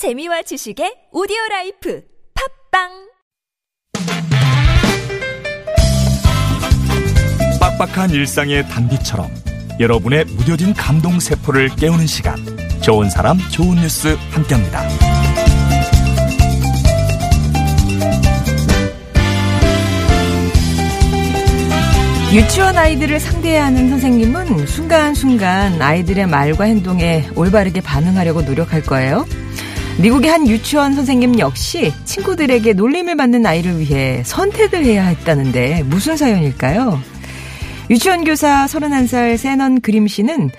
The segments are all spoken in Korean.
재미와 지식의 오디오 라이프 팟빵 빡빡한 일상의 단비처럼 여러분의 무뎌진 감동 세포를 깨우는 시간 좋은 사람 좋은 뉴스 함께합니다. 유치원 아이들을 상대해야 하는 선생님은 순간순간 아이들의 말과 행동에 올바르게 반응하려고 노력할 거예요. 미국의 한 유치원 선생님 역시 친구들에게 놀림을 받는 아이를 위해 선택을 해야 했다는데 무슨 사연일까요? 유치원 교사 31살 섀넌 그림 씨는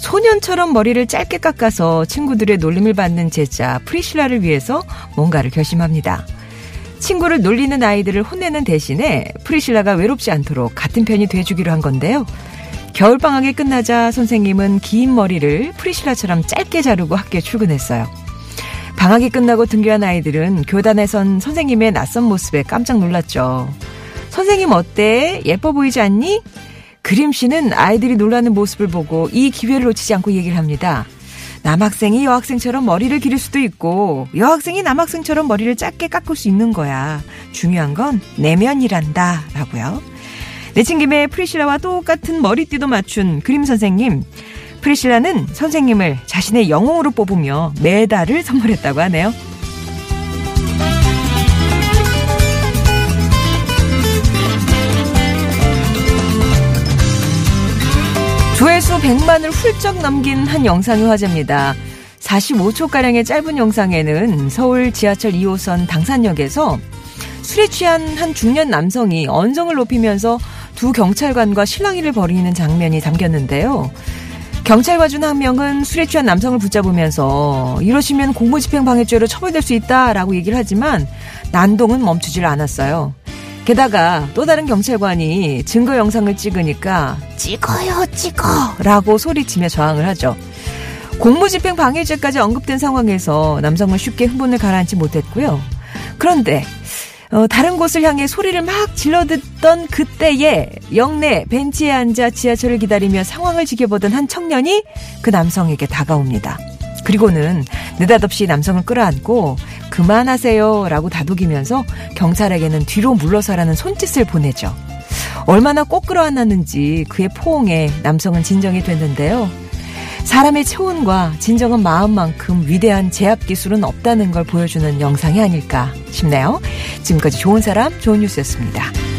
소년처럼 머리를 짧게 깎아서 친구들의 놀림을 받는 제자 프리실라를 위해서 뭔가를 결심합니다. 친구를 놀리는 아이들을 혼내는 대신에 프리실라가 외롭지 않도록 같은 편이 돼주기로 한 건데요. 겨울방학이 끝나자 선생님은 긴 머리를 프리실라처럼 짧게 자르고 학교에 출근했어요. 방학이 끝나고 등교한 아이들은 교단에선 선생님의 낯선 모습에 깜짝 놀랐죠. 선생님 어때? 예뻐 보이지 않니? 그림 씨는 아이들이 놀라는 모습을 보고 이 기회를 놓치지 않고 얘기를 합니다. 남학생이 여학생처럼 머리를 기를 수도 있고 여학생이 남학생처럼 머리를 짧게 깎을 수 있는 거야. 중요한 건 내면이란다. 라고요. 내친 김에 프리실라와 똑같은 머리띠도 맞춘 그림 선생님. 프리실라는 선생님을 자신의 영웅으로 뽑으며 메달을 선물했다고 하네요. 조회수 100만을 훌쩍 넘긴 한 영상이 화제입니다. 45초가량의 짧은 영상에는 서울 지하철 2호선 당산역에서 술에 취한 한 중년 남성이 언성을 높이면서 두 경찰관과 실랑이를 벌이는 장면이 담겼는데요. 경찰관 중한 명은 술에 취한 남성을 붙잡으면서 이러시면 공무집행 방해죄로 처벌될 수 있다라고 얘기를 하지만 난동은 멈추질 않았어요. 게다가 또 다른 경찰관이 증거 영상을 찍으니까 찍어요 찍어 라고 소리치며 저항을 하죠. 공무집행 방해죄까지 언급된 상황에서 남성은 쉽게 흥분을 가라앉지 못했고요. 그런데 어, 다른 곳을 향해 소리를 막 질러듣던 그때에 역내 벤치에 앉아 지하철을 기다리며 상황을 지켜보던 한 청년이 그 남성에게 다가옵니다. 그리고는 느닷없이 남성을 끌어안고 그만하세요 라고 다독이면서 경찰에게는 뒤로 물러서라는 손짓을 보내죠. 얼마나 꼭 끌어안았는지 그의 포옹에 남성은 진정이 됐는데요. 사람의 체온과 진정한 마음만큼 위대한 제압 기술은 없다는 걸 보여주는 영상이 아닐까 싶네요. 지금까지 좋은 사람, 좋은 뉴스였습니다.